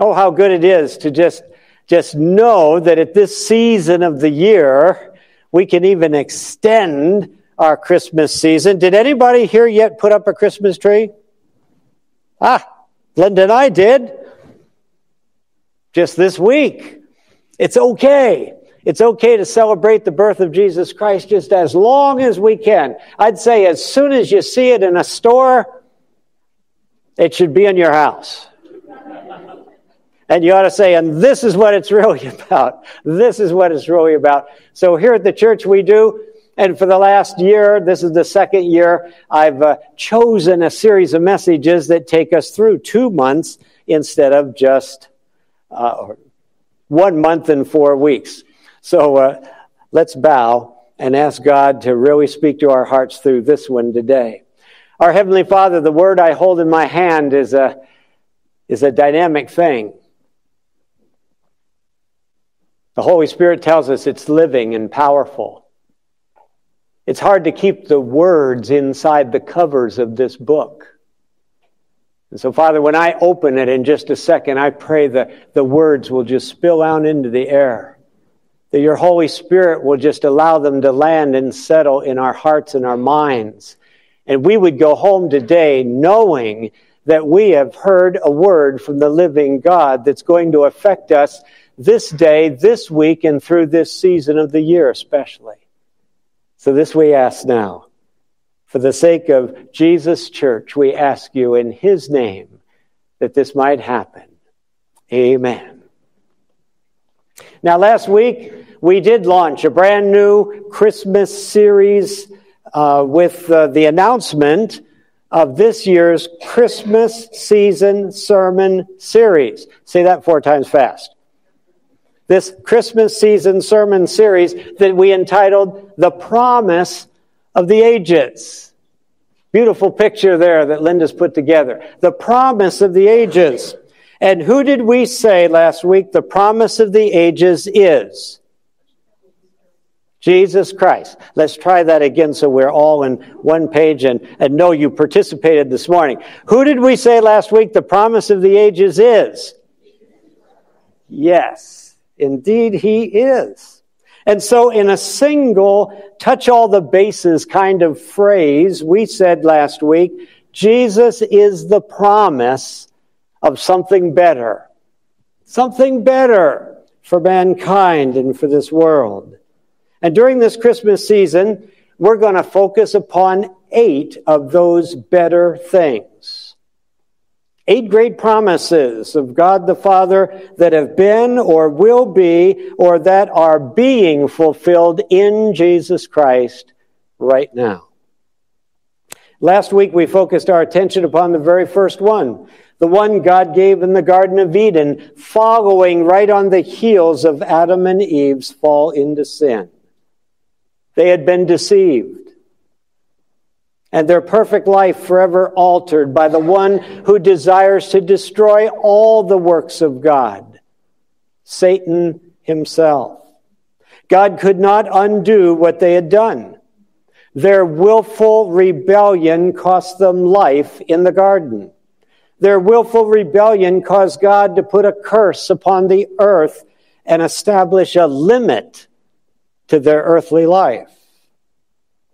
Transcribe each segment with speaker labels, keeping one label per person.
Speaker 1: Oh, how good it is to just, just know that at this season of the year, we can even extend our Christmas season. Did anybody here yet put up a Christmas tree? Ah, Linda and I did. Just this week. It's okay. It's okay to celebrate the birth of Jesus Christ just as long as we can. I'd say as soon as you see it in a store, it should be in your house. And you ought to say, and this is what it's really about. This is what it's really about. So here at the church we do, and for the last year, this is the second year, I've uh, chosen a series of messages that take us through two months instead of just uh, one month and four weeks. So uh, let's bow and ask God to really speak to our hearts through this one today. Our Heavenly Father, the word I hold in my hand is a, is a dynamic thing. The Holy Spirit tells us it's living and powerful. It's hard to keep the words inside the covers of this book. And so, Father, when I open it in just a second, I pray that the words will just spill out into the air. That your Holy Spirit will just allow them to land and settle in our hearts and our minds. And we would go home today knowing that we have heard a word from the living God that's going to affect us this day, this week, and through this season of the year, especially. So, this we ask now. For the sake of Jesus' church, we ask you in his name that this might happen. Amen. Now, last week, we did launch a brand new Christmas series uh, with uh, the announcement of this year's Christmas season sermon series. Say that four times fast this Christmas season sermon series that we entitled The Promise of the Ages. Beautiful picture there that Linda's put together. The promise of the ages. And who did we say last week the promise of the ages is? Jesus Christ. Let's try that again so we're all in one page and, and know you participated this morning. Who did we say last week the promise of the ages is? Yes. Indeed, he is. And so, in a single touch all the bases kind of phrase, we said last week, Jesus is the promise of something better. Something better for mankind and for this world. And during this Christmas season, we're going to focus upon eight of those better things. Eight great promises of God the Father that have been or will be or that are being fulfilled in Jesus Christ right now. Last week we focused our attention upon the very first one, the one God gave in the Garden of Eden, following right on the heels of Adam and Eve's fall into sin. They had been deceived and their perfect life forever altered by the one who desires to destroy all the works of God, Satan himself. God could not undo what they had done. Their willful rebellion cost them life in the garden. Their willful rebellion caused God to put a curse upon the earth and establish a limit to their earthly life.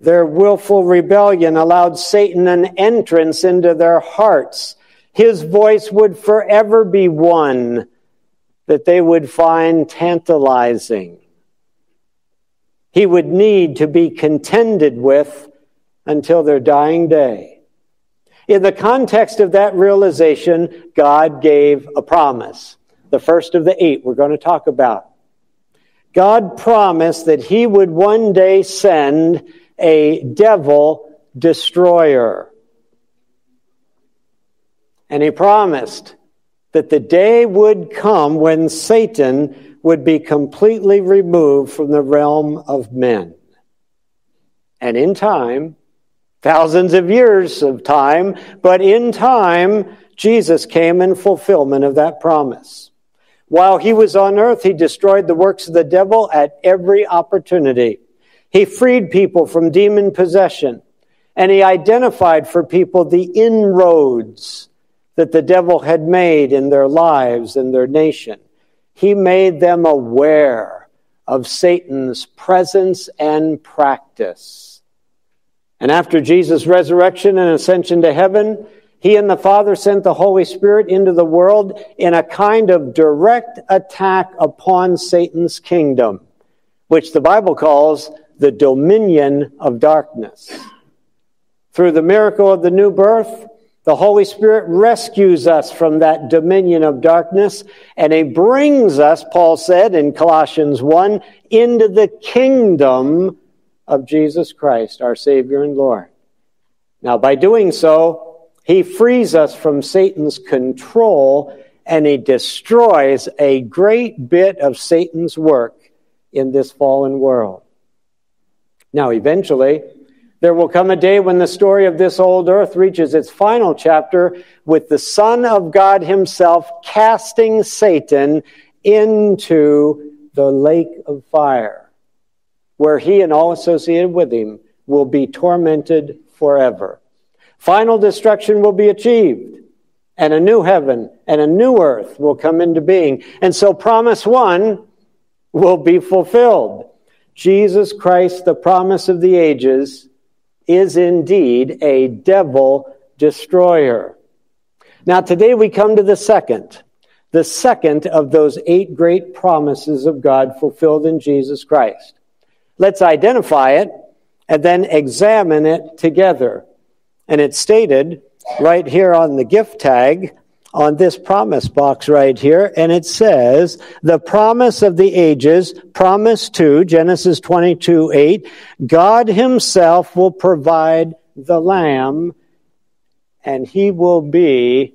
Speaker 1: Their willful rebellion allowed Satan an entrance into their hearts. His voice would forever be one that they would find tantalizing. He would need to be contended with until their dying day. In the context of that realization, God gave a promise. The first of the eight we're going to talk about. God promised that He would one day send a devil destroyer. And he promised that the day would come when Satan would be completely removed from the realm of men. And in time, thousands of years of time, but in time, Jesus came in fulfillment of that promise. While he was on earth, he destroyed the works of the devil at every opportunity. He freed people from demon possession, and he identified for people the inroads that the devil had made in their lives and their nation. He made them aware of Satan's presence and practice. And after Jesus' resurrection and ascension to heaven, he and the Father sent the Holy Spirit into the world in a kind of direct attack upon Satan's kingdom, which the Bible calls the dominion of darkness. Through the miracle of the new birth, the Holy Spirit rescues us from that dominion of darkness and He brings us, Paul said in Colossians 1, into the kingdom of Jesus Christ, our Savior and Lord. Now, by doing so, He frees us from Satan's control and He destroys a great bit of Satan's work in this fallen world. Now, eventually, there will come a day when the story of this old earth reaches its final chapter with the Son of God Himself casting Satan into the lake of fire, where he and all associated with him will be tormented forever. Final destruction will be achieved, and a new heaven and a new earth will come into being. And so, promise one will be fulfilled. Jesus Christ, the promise of the ages, is indeed a devil destroyer. Now, today we come to the second, the second of those eight great promises of God fulfilled in Jesus Christ. Let's identify it and then examine it together. And it's stated right here on the gift tag on this promise box right here, and it says, the promise of the ages, promise to, Genesis 22, 8, God himself will provide the lamb, and he will be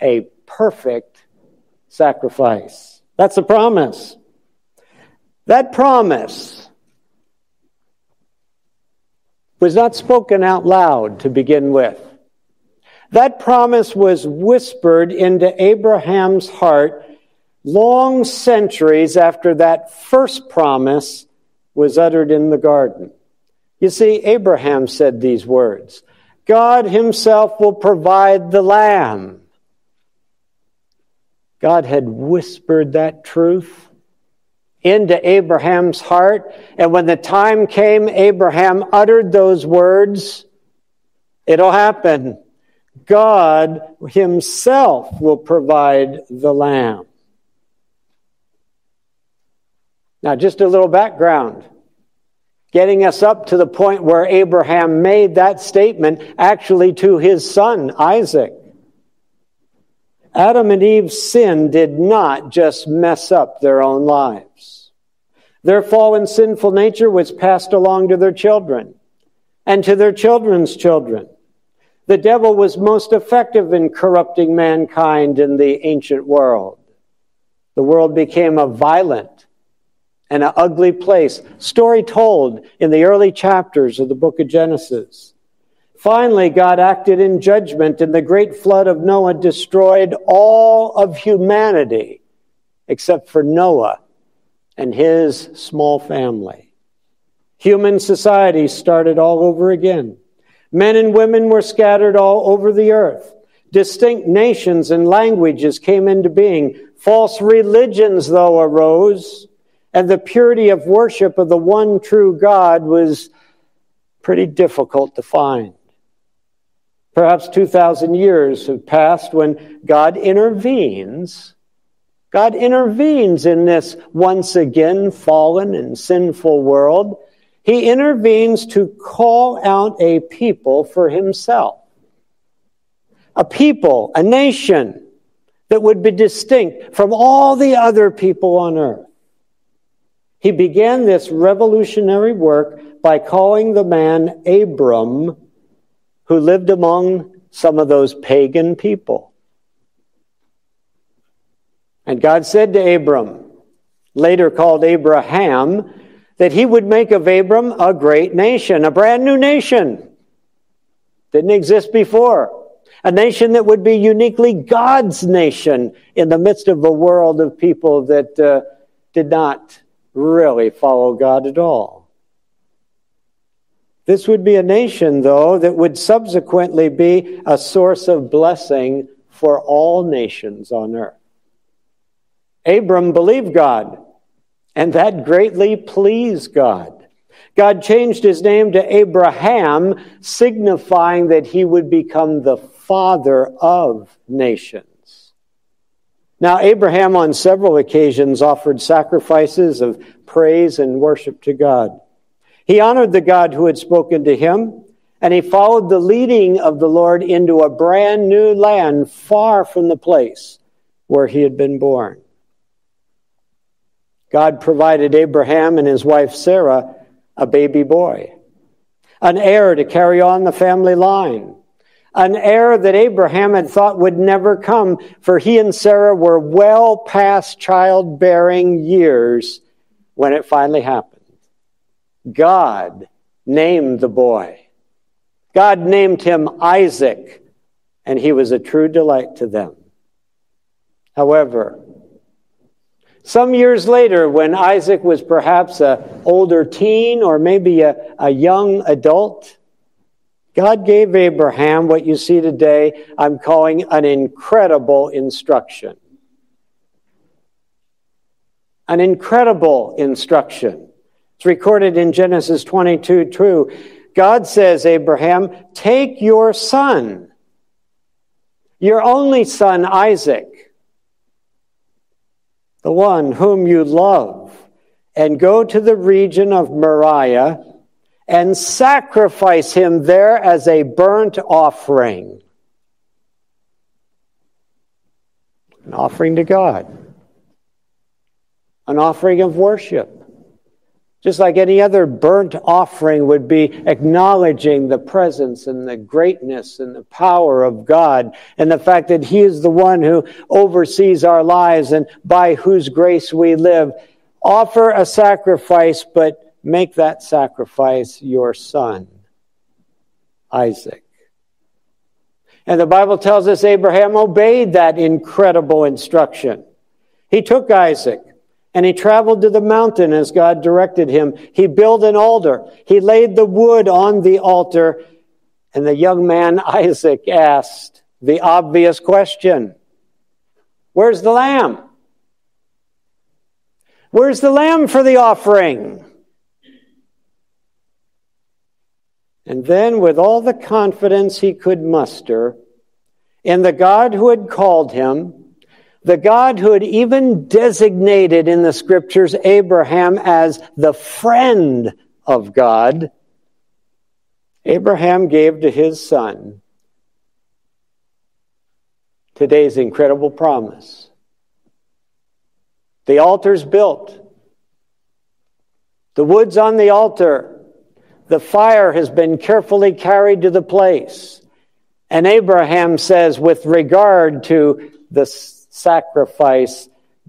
Speaker 1: a perfect sacrifice. That's a promise. That promise was not spoken out loud to begin with. That promise was whispered into Abraham's heart long centuries after that first promise was uttered in the garden. You see, Abraham said these words God Himself will provide the lamb. God had whispered that truth into Abraham's heart. And when the time came, Abraham uttered those words. It'll happen. God Himself will provide the lamb. Now, just a little background. Getting us up to the point where Abraham made that statement actually to his son, Isaac. Adam and Eve's sin did not just mess up their own lives. Their fallen sinful nature was passed along to their children and to their children's children. The devil was most effective in corrupting mankind in the ancient world. The world became a violent and an ugly place. Story told in the early chapters of the book of Genesis. Finally, God acted in judgment, and the great flood of Noah destroyed all of humanity except for Noah and his small family. Human society started all over again. Men and women were scattered all over the earth. Distinct nations and languages came into being. False religions, though, arose, and the purity of worship of the one true God was pretty difficult to find. Perhaps 2,000 years have passed when God intervenes. God intervenes in this once again fallen and sinful world he intervenes to call out a people for himself. A people, a nation that would be distinct from all the other people on earth. He began this revolutionary work by calling the man Abram, who lived among some of those pagan people. And God said to Abram, later called Abraham, that he would make of Abram a great nation, a brand new nation. Didn't exist before. A nation that would be uniquely God's nation in the midst of a world of people that uh, did not really follow God at all. This would be a nation, though, that would subsequently be a source of blessing for all nations on earth. Abram believed God, and that greatly pleased God. God changed his name to Abraham, signifying that he would become the father of nations. Now, Abraham on several occasions offered sacrifices of praise and worship to God. He honored the God who had spoken to him, and he followed the leading of the Lord into a brand new land far from the place where he had been born. God provided Abraham and his wife Sarah a baby boy, an heir to carry on the family line, an heir that Abraham had thought would never come, for he and Sarah were well past childbearing years when it finally happened. God named the boy. God named him Isaac, and he was a true delight to them. However, some years later, when Isaac was perhaps an older teen or maybe a, a young adult, God gave Abraham what you see today, I'm calling an incredible instruction. An incredible instruction. It's recorded in Genesis 22 2. God says, Abraham, take your son, your only son, Isaac the one whom you love, and go to the region of Moriah and sacrifice him there as a burnt offering. An offering to God, an offering of worship. Just like any other burnt offering would be acknowledging the presence and the greatness and the power of God and the fact that He is the one who oversees our lives and by whose grace we live. Offer a sacrifice, but make that sacrifice your son, Isaac. And the Bible tells us Abraham obeyed that incredible instruction. He took Isaac and he traveled to the mountain as God directed him. He built an altar. He laid the wood on the altar. And the young man Isaac asked the obvious question Where's the lamb? Where's the lamb for the offering? And then, with all the confidence he could muster in the God who had called him, the God who had even designated in the scriptures Abraham as the friend of God, Abraham gave to his son today's incredible promise. The altar's built. The wood's on the altar. The fire has been carefully carried to the place. And Abraham says, with regard to the sacrifice,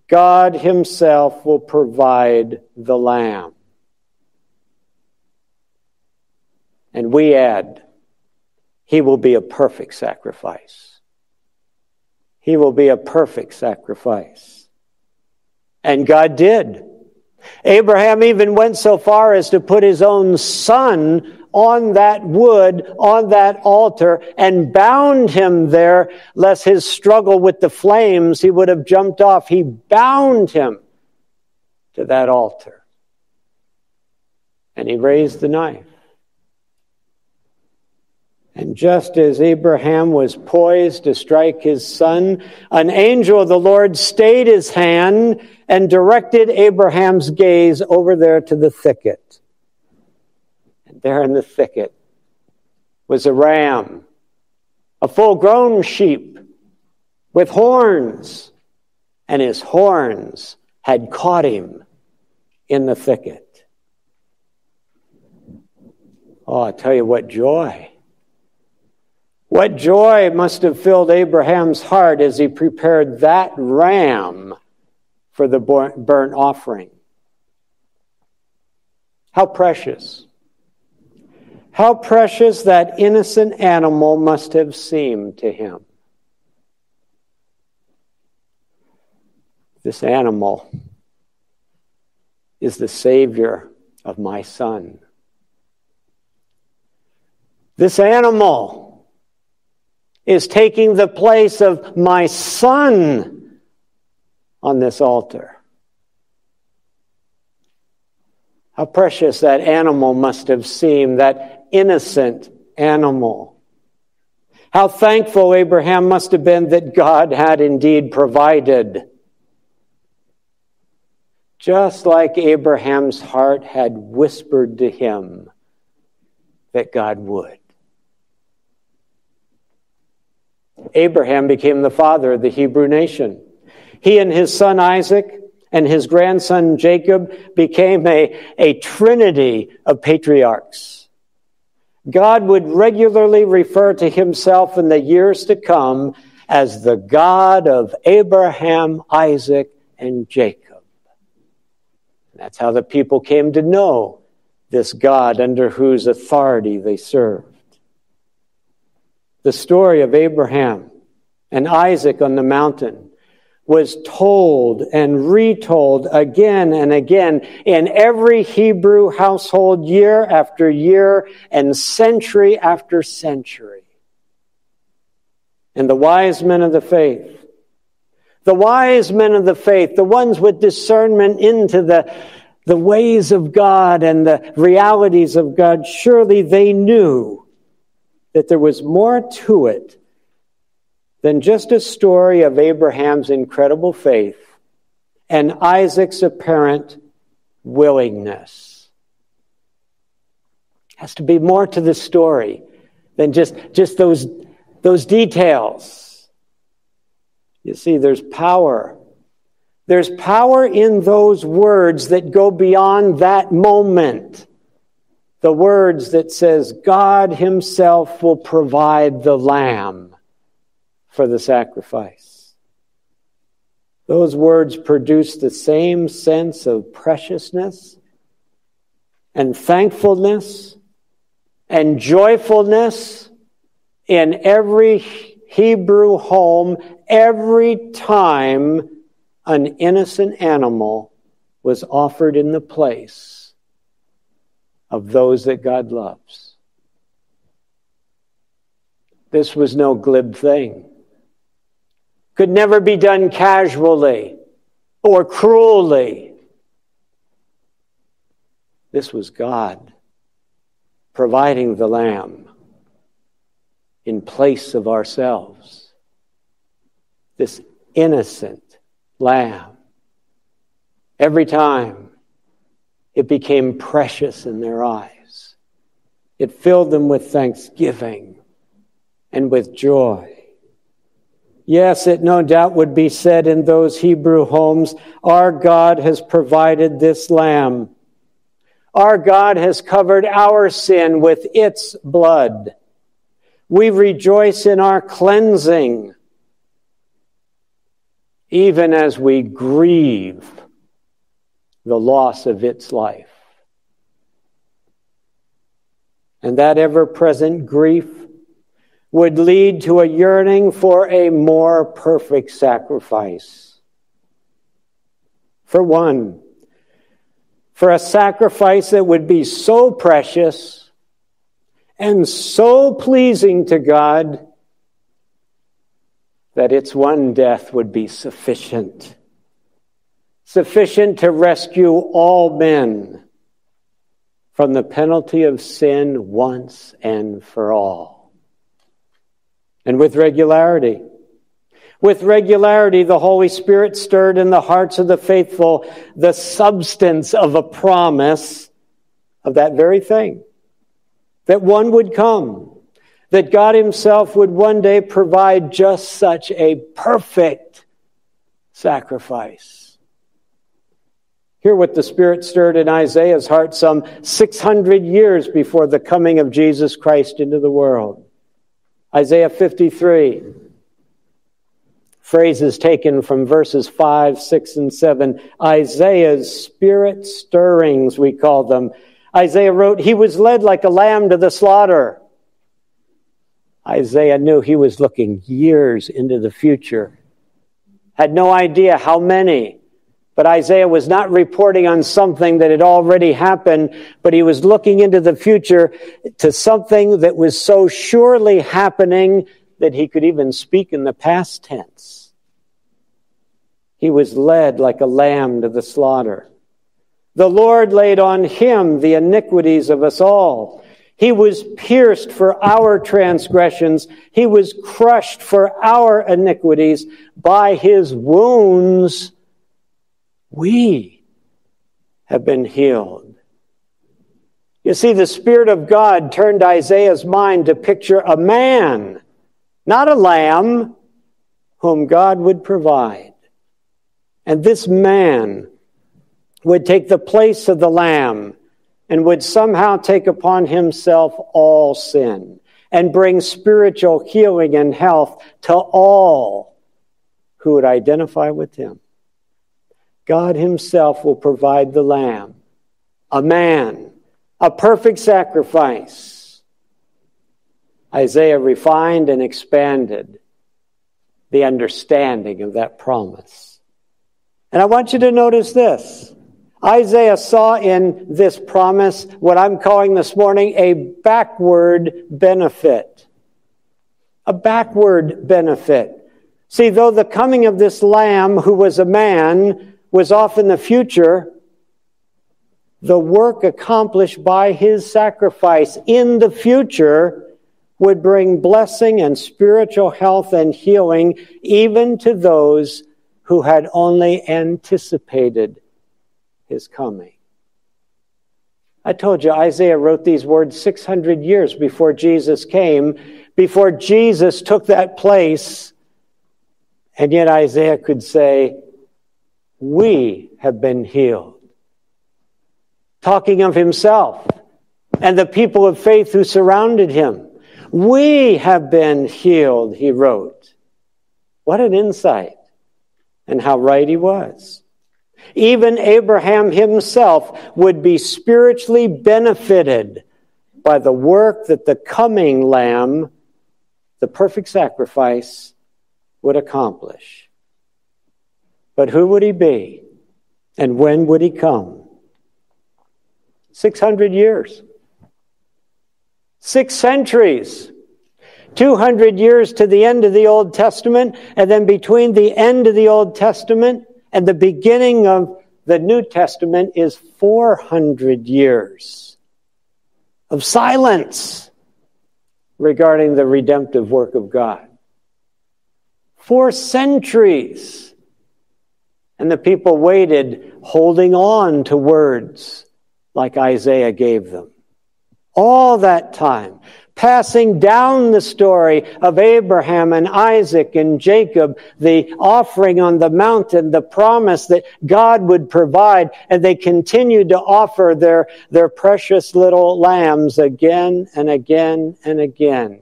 Speaker 1: God Himself will provide the lamb. And we add, He will be a perfect sacrifice. He will be a perfect sacrifice. And God did. Abraham even went so far as to put his own son on that wood, on that altar, and bound him there, lest his struggle with the flames, he would have jumped off. He bound him to that altar. And he raised the knife. And just as Abraham was poised to strike his son, an angel of the Lord stayed his hand and directed Abraham's gaze over there to the thicket there in the thicket was a ram, a full grown sheep with horns, and his horns had caught him in the thicket. Oh, I tell you what joy. What joy must have filled Abraham's heart as he prepared that ram for the burnt offering. How precious. How precious that innocent animal must have seemed to him. This animal is the Savior of my son. This animal is taking the place of my son on this altar. How precious that animal must have seemed, that innocent animal. How thankful Abraham must have been that God had indeed provided just like Abraham's heart had whispered to him that God would. Abraham became the father of the Hebrew nation. He and his son Isaac and his grandson Jacob became a, a trinity of patriarchs. God would regularly refer to himself in the years to come as the God of Abraham, Isaac, and Jacob. That's how the people came to know this God under whose authority they served. The story of Abraham and Isaac on the mountain was told and retold again and again in every Hebrew household year after year and century after century. And the wise men of the faith the wise men of the faith, the ones with discernment into the, the ways of God and the realities of God, surely they knew that there was more to it than just a story of Abraham's incredible faith and Isaac's apparent willingness. Has to be more to the story than just, just those, those details. You see, there's power. There's power in those words that go beyond that moment. The words that says God himself will provide the lamb for the sacrifice. Those words produce the same sense of preciousness and thankfulness and joyfulness in every Hebrew home every time an innocent animal was offered in the place of those that God loves. This was no glib thing. Could never be done casually or cruelly. This was God providing the lamb in place of ourselves this innocent lamb. Every time it became precious in their eyes, it filled them with thanksgiving and with joy. Yes, it no doubt would be said in those Hebrew homes, Our God has provided this lamb. Our God has covered our sin with its blood. We rejoice in our cleansing even as we grieve the loss of its life. And that ever present grief would lead to a yearning for a more perfect sacrifice. For one, for a sacrifice that would be so precious and so pleasing to God that its one death would be sufficient, sufficient to rescue all men from the penalty of sin once and for all. And with regularity, with regularity, the Holy Spirit stirred in the hearts of the faithful the substance of a promise of that very thing. That one would come that God Himself would one day provide just such a perfect sacrifice. Hear what the Spirit stirred in Isaiah's heart some 600 years before the coming of Jesus Christ into the world. Isaiah 53. Phrases taken from verses 5, 6, and 7. Isaiah's spirit stirrings, we call them. Isaiah wrote, He was led like a lamb to the slaughter. Isaiah knew he was looking years into the future, had no idea how many. But Isaiah was not reporting on something that had already happened, but he was looking into the future to something that was so surely happening that he could even speak in the past tense. He was led like a lamb to the slaughter. The Lord laid on him the iniquities of us all. He was pierced for our transgressions. He was crushed for our iniquities. By his wounds, we have been healed. You see, the Spirit of God turned Isaiah's mind to picture a man, not a lamb, whom God would provide. And this man would take the place of the lamb and would somehow take upon himself all sin and bring spiritual healing and health to all who would identify with him. God himself will provide the lamb, a man, a perfect sacrifice. Isaiah refined and expanded the understanding of that promise. And I want you to notice this. Isaiah saw in this promise what I'm calling this morning a backward benefit. A backward benefit. See, though the coming of this lamb who was a man was off in the future, the work accomplished by his sacrifice in the future would bring blessing and spiritual health and healing even to those who had only anticipated his coming. I told you Isaiah wrote these words 600 years before Jesus came, before Jesus took that place. And yet Isaiah could say, We have been healed. Talking of himself and the people of faith who surrounded him. We have been healed, he wrote. What an insight and how right he was. Even Abraham himself would be spiritually benefited by the work that the coming lamb, the perfect sacrifice, would accomplish. But who would he be? And when would he come? 600 years. Six centuries. 200 years to the end of the Old Testament, and then between the end of the Old Testament and the beginning of the New Testament is 400 years of silence regarding the redemptive work of God. Four centuries. And the people waited, holding on to words like Isaiah gave them. All that time passing down the story of Abraham and Isaac and Jacob, the offering on the mountain, the promise that God would provide, and they continued to offer their, their precious little lambs again and again and again.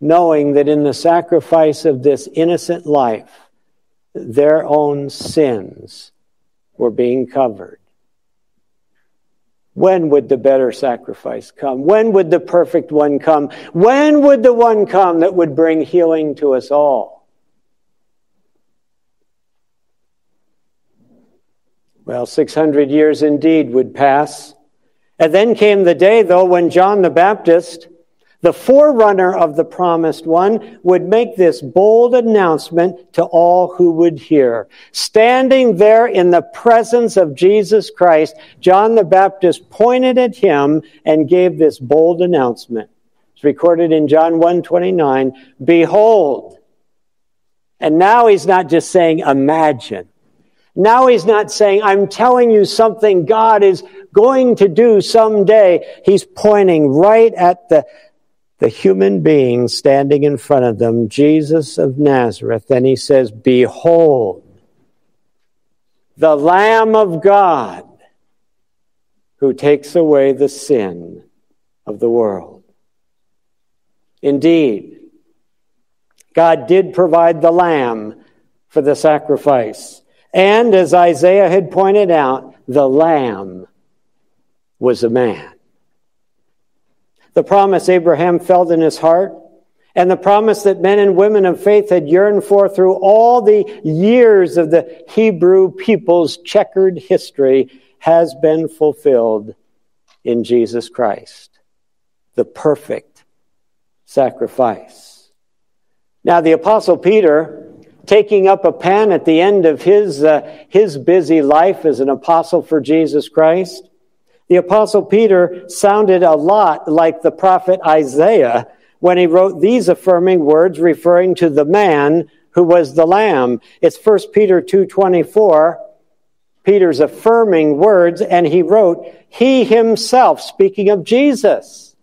Speaker 1: Knowing that in the sacrifice of this innocent life, their own sins were being covered. When would the better sacrifice come? When would the perfect one come? When would the one come that would bring healing to us all? Well, 600 years indeed would pass. And then came the day, though, when John the Baptist the forerunner of the promised one would make this bold announcement to all who would hear. Standing there in the presence of Jesus Christ, John the Baptist pointed at him and gave this bold announcement. It's recorded in John 1:29, behold. And now he's not just saying imagine. Now he's not saying, I'm telling you something God is going to do someday. He's pointing right at the, the human being standing in front of them, Jesus of Nazareth, and he says, Behold, the Lamb of God who takes away the sin of the world. Indeed, God did provide the lamb for the sacrifice. And as Isaiah had pointed out, the lamb was a man. The promise Abraham felt in his heart and the promise that men and women of faith had yearned for through all the years of the Hebrew people's checkered history has been fulfilled in Jesus Christ, the perfect sacrifice. Now, the Apostle Peter, taking up a pen at the end of his, uh, his busy life as an apostle for Jesus Christ, the Apostle Peter sounded a lot like the prophet Isaiah when he wrote these affirming words referring to the man who was the lamb. It's 1 Peter 2:24. Peter's affirming words and he wrote, he himself speaking of Jesus.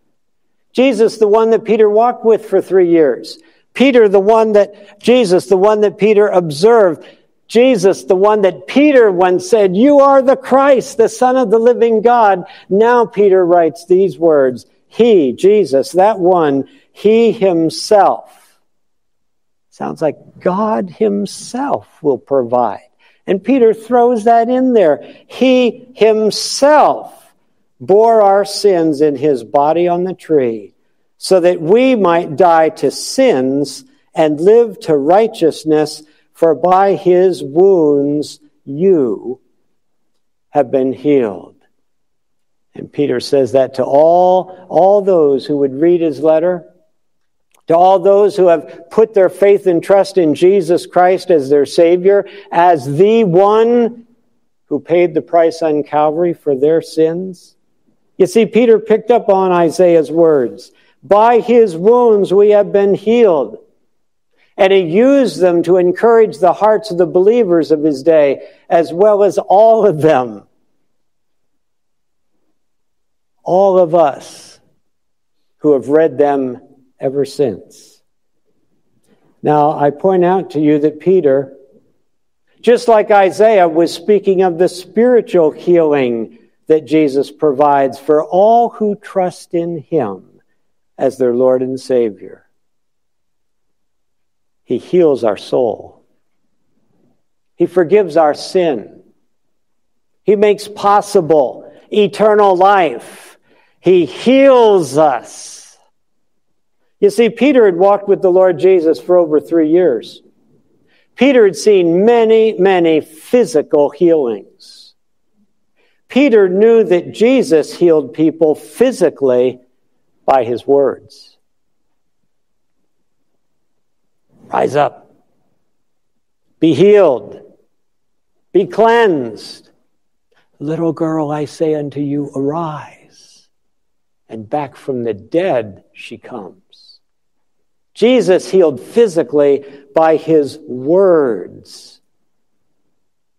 Speaker 1: Jesus the one that Peter walked with for 3 years. Peter the one that Jesus the one that Peter observed. Jesus, the one that Peter once said, You are the Christ, the Son of the living God. Now Peter writes these words He, Jesus, that one, he himself. Sounds like God himself will provide. And Peter throws that in there. He himself bore our sins in his body on the tree so that we might die to sins and live to righteousness, for by his wounds you have been healed. And Peter says that to all, all those who would read his letter to all those who have put their faith and trust in Jesus Christ as their Savior, as the one who paid the price on Calvary for their sins. You see, Peter picked up on Isaiah's words. By his wounds we have been healed. And he used them to encourage the hearts of the believers of his day, as well as all of them. All of us who have read them ever since. Now, I point out to you that Peter, just like Isaiah, was speaking of the spiritual healing that Jesus provides for all who trust in him as their Lord and Savior. He heals our soul. He forgives our sin. He makes possible eternal life. He heals us. You see, Peter had walked with the Lord Jesus for over three years. Peter had seen many, many physical healings. Peter knew that Jesus healed people physically by his words. Rise up. Be healed. Be cleansed. Little girl, I say unto you, arise. And back from the dead she comes. Jesus healed physically by his words.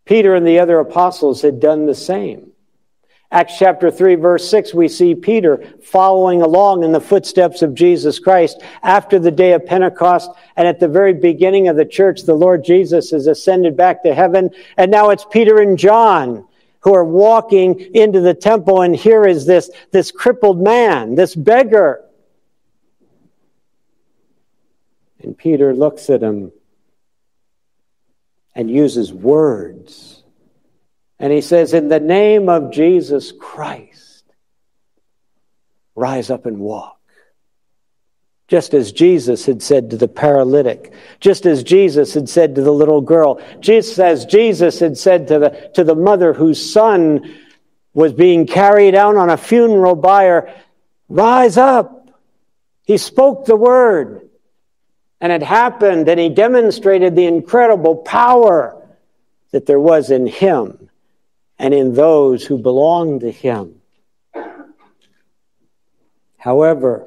Speaker 1: Peter and the other apostles had done the same. Acts chapter 3 verse 6, we see Peter following along in the footsteps of Jesus Christ after the day of Pentecost. And at the very beginning of the church, the Lord Jesus has ascended back to heaven. And now it's Peter and John who are walking into the temple. And here is this, this crippled man, this beggar And Peter looks at him and uses words. And he says, In the name of Jesus Christ, rise up and walk. Just as Jesus had said to the paralytic, just as Jesus had said to the little girl, just as Jesus had said to the, to the mother whose son was being carried out on a funeral bier, rise up. He spoke the word and it happened, and he demonstrated the incredible power that there was in him and in those who belong to him. However,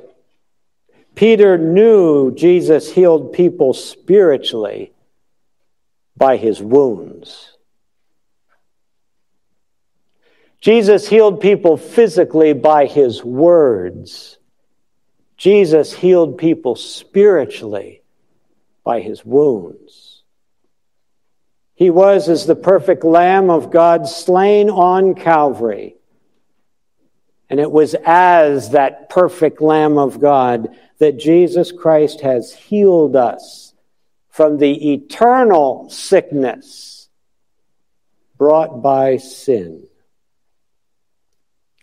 Speaker 1: Peter knew Jesus healed people spiritually by his wounds. Jesus healed people physically by his words. Jesus healed people spiritually by his wounds. He was as the perfect Lamb of God slain on Calvary. And it was as that perfect Lamb of God that Jesus Christ has healed us from the eternal sickness brought by sin.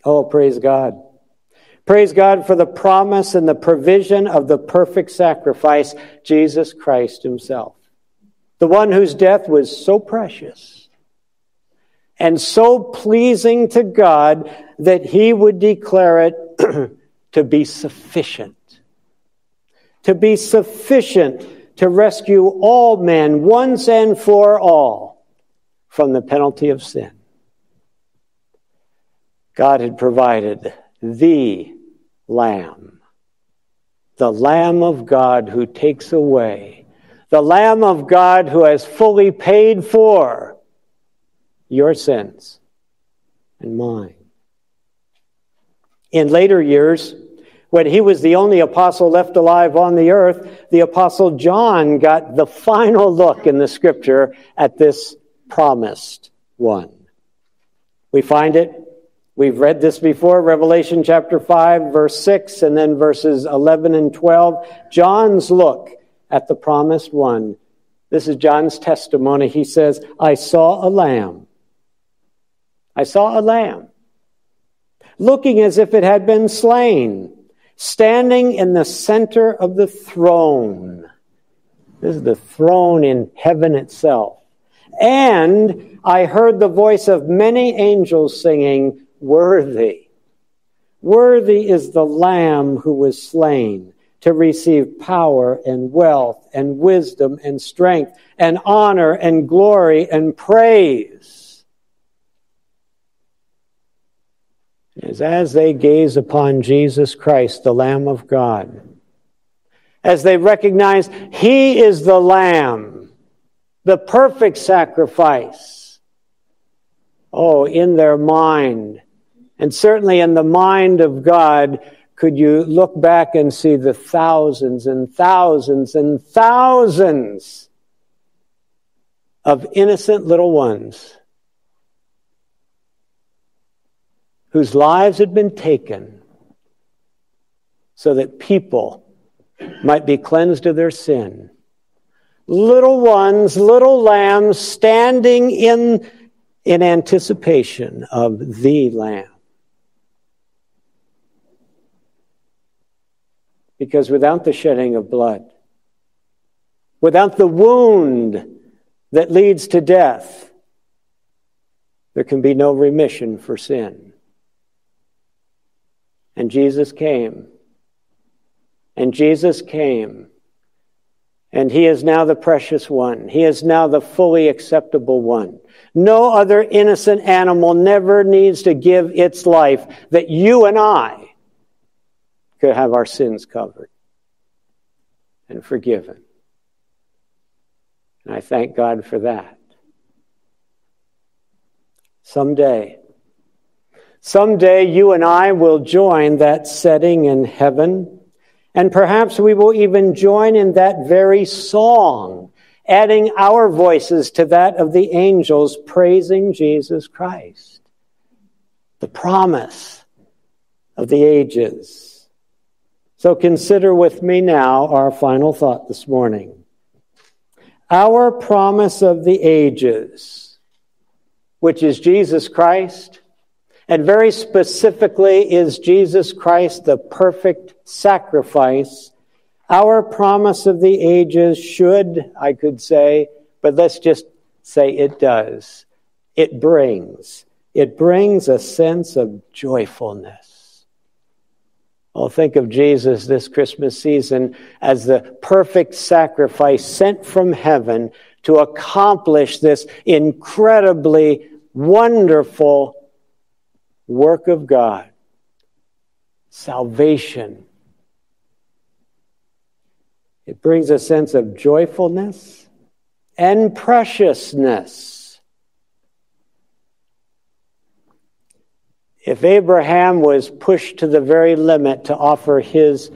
Speaker 1: Oh, praise God. Praise God for the promise and the provision of the perfect sacrifice, Jesus Christ Himself. The one whose death was so precious and so pleasing to God that He would declare it to be sufficient. To be sufficient to rescue all men once and for all from the penalty of sin. God had provided the Lamb, the Lamb of God who takes away, the Lamb of God who has fully paid for your sins and mine. In later years, when he was the only apostle left alive on the earth, the apostle John got the final look in the scripture at this promised one. We find it We've read this before, Revelation chapter 5, verse 6, and then verses 11 and 12. John's look at the promised one. This is John's testimony. He says, I saw a lamb. I saw a lamb looking as if it had been slain, standing in the center of the throne. This is the throne in heaven itself. And I heard the voice of many angels singing, Worthy. Worthy is the Lamb who was slain to receive power and wealth and wisdom and strength and honor and glory and praise. As, as they gaze upon Jesus Christ, the Lamb of God, as they recognize He is the Lamb, the perfect sacrifice, oh, in their mind, and certainly in the mind of God, could you look back and see the thousands and thousands and thousands of innocent little ones whose lives had been taken so that people might be cleansed of their sin. Little ones, little lambs standing in, in anticipation of the Lamb. Because without the shedding of blood, without the wound that leads to death, there can be no remission for sin. And Jesus came. And Jesus came. And he is now the precious one. He is now the fully acceptable one. No other innocent animal never needs to give its life that you and I could have our sins covered and forgiven. And I thank God for that. Someday, someday you and I will join that setting in heaven, and perhaps we will even join in that very song, adding our voices to that of the angels praising Jesus Christ. The promise of the ages so consider with me now our final thought this morning. Our promise of the ages, which is Jesus Christ, and very specifically is Jesus Christ the perfect sacrifice. Our promise of the ages should, I could say, but let's just say it does. It brings. It brings a sense of joyfulness. Oh, think of Jesus this Christmas season as the perfect sacrifice sent from heaven to accomplish this incredibly wonderful work of God salvation. It brings a sense of joyfulness and preciousness. If Abraham was pushed to the very limit to offer his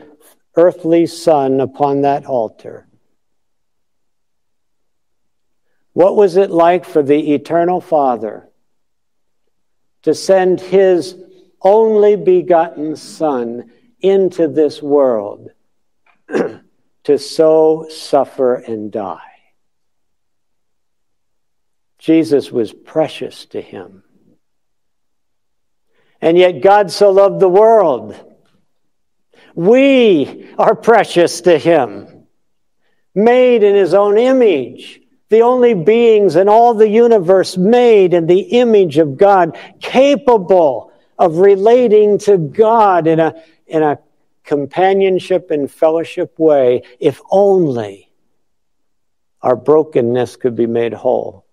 Speaker 1: earthly son upon that altar, what was it like for the eternal Father to send his only begotten Son into this world to so suffer and die. Jesus was precious to him. And yet God so loved the world. We are precious to him, made in his own image the only beings in all the universe made in the image of God, capable of relating to God in a, in a companionship and fellowship way, if only our brokenness could be made whole.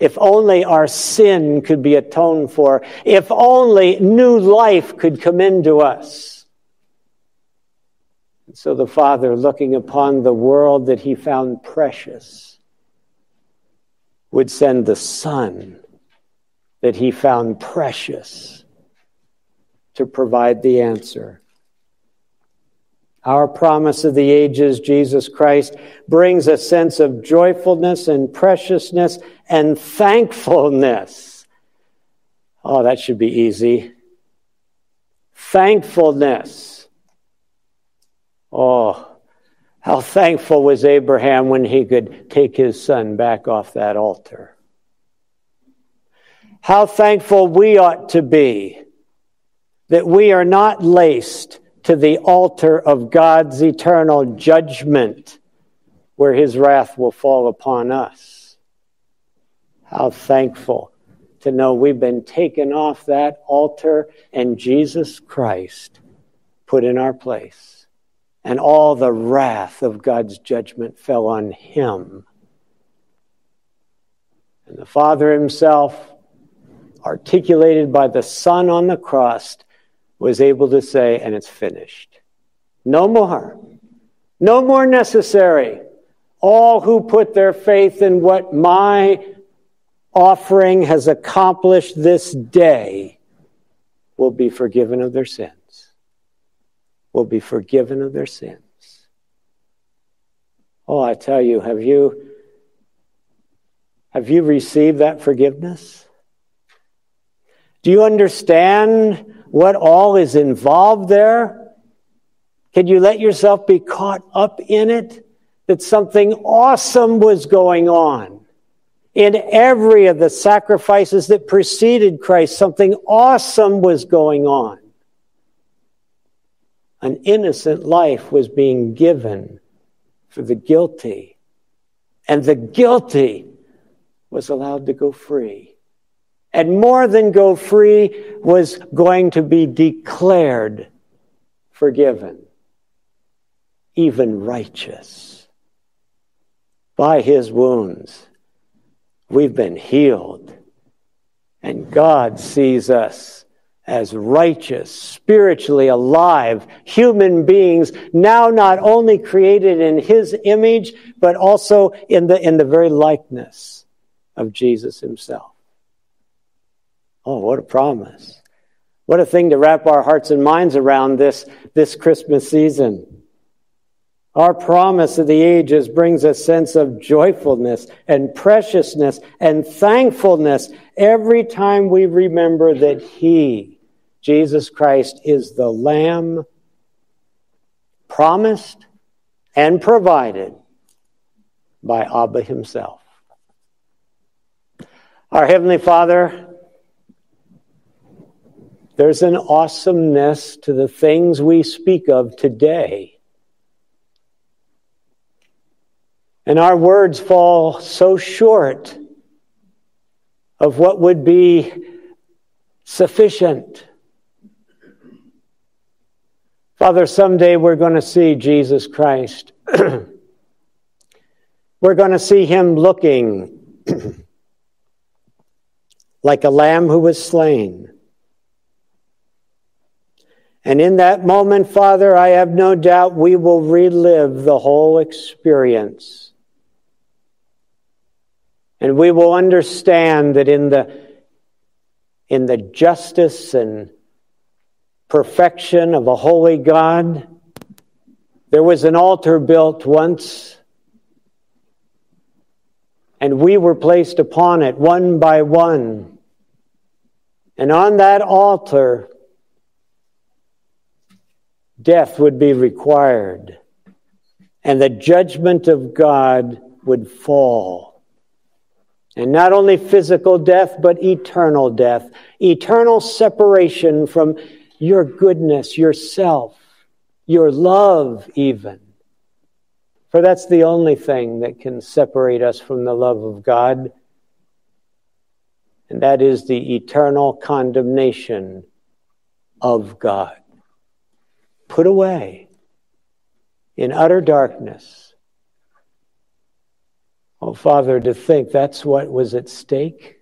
Speaker 1: If only our sin could be atoned for. If only new life could come into us. And so the Father, looking upon the world that he found precious, would send the Son that he found precious to provide the answer. Our promise of the ages, Jesus Christ, brings a sense of joyfulness and preciousness and thankfulness. Oh, that should be easy. Thankfulness. Oh, how thankful was Abraham when he could take his son back off that altar. How thankful we ought to be that we are not laced to the altar of God's eternal judgment where his wrath will fall upon us. How thankful to know we've been taken off that altar and Jesus Christ put in our place. And all the wrath of God's judgment fell on him. And the Father himself, articulated by the Son on the cross, was able to say, and it's finished. No more. No more necessary. All who put their faith in what my offering has accomplished this day will be forgiven of their sins. Will be forgiven of their sins. Oh, I tell you, have you have you received that forgiveness? Do you understand what all is involved there? Can you let yourself be caught up in it? That something awesome was going on. In every of the sacrifices that preceded Christ, something awesome was going on. An innocent life was being given for the guilty, and the guilty was allowed to go free and more than go free was going to be declared forgiven, even righteous. By his wounds, we've been healed, and God sees us as righteous, spiritually alive human beings, now not only created in his image, but also in the, in the very likeness of Jesus himself. Oh, what a promise. What a thing to wrap our hearts and minds around this, this Christmas season. Our promise of the ages brings a sense of joyfulness and preciousness and thankfulness every time we remember that He, Jesus Christ, is the Lamb promised and provided by Abba Himself. Our Heavenly Father, there's an awesomeness to the things we speak of today. And our words fall so short of what would be sufficient. Father, someday we're going to see Jesus Christ. we're going to see him looking like a lamb who was slain. And in that moment, Father, I have no doubt we will relive the whole experience. And we will understand that in the, in the justice and perfection of a holy God, there was an altar built once, and we were placed upon it one by one And on that altar, death would be required, and the judgment of God would fall. And not only physical death, but eternal death, eternal separation from your goodness, yourself, your love, even. For that's the only thing that can separate us from the love of God and that is the eternal condemnation of God. Put away in utter darkness. Oh, Father, to think that's what was at stake.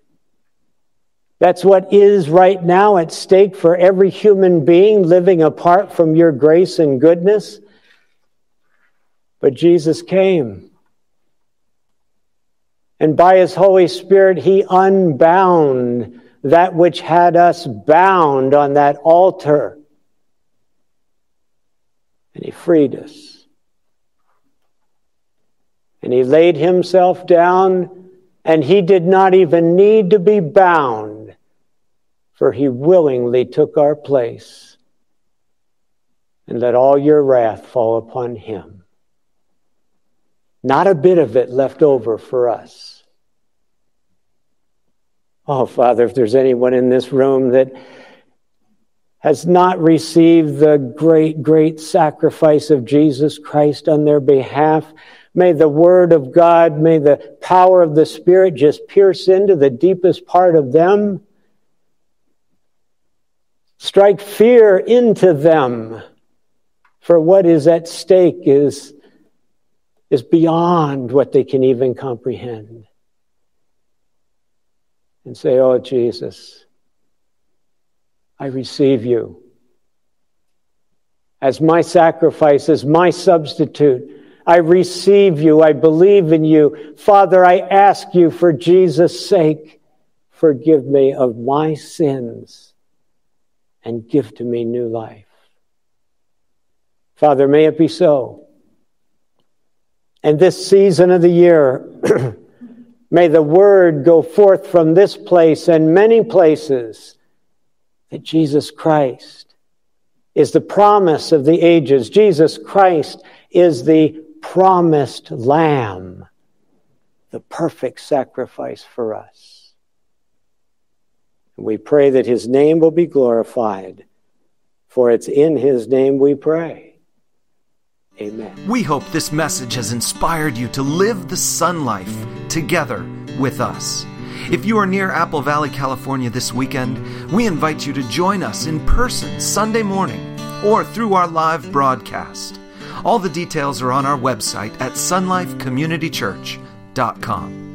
Speaker 1: That's what is right now at stake for every human being living apart from your grace and goodness. But Jesus came and by his Holy Spirit, he unbound that which had us bound on that altar. And he freed us. And he laid himself down, and he did not even need to be bound, for he willingly took our place and let all your wrath fall upon him. Not a bit of it left over for us. Oh, Father, if there's anyone in this room that has not received the great, great sacrifice of Jesus Christ on their behalf, may the Word of God, may the power of the Spirit just pierce into the deepest part of them, strike fear into them, for what is at stake is is beyond what they can even comprehend. And say, Oh, Jesus, I receive you as my sacrifice, as my substitute. I receive you. I believe in you. Father, I ask you for Jesus' sake, forgive me of my sins and give to me new life. Father, may it be so. And this season of the year, may the word go forth from this place and many places that Jesus Christ is the promise of the ages. Jesus Christ is the promised lamb, the perfect sacrifice for us. We pray that his name will be glorified, for it's in his name we pray. Amen.
Speaker 2: We hope this message has inspired you to live the SonLife together with us. If you are near Apple Valley, California this weekend, we invite you to join us in person Sunday morning or through our live broadcast. All the details are on our website at sonlifecommunitychurch.com.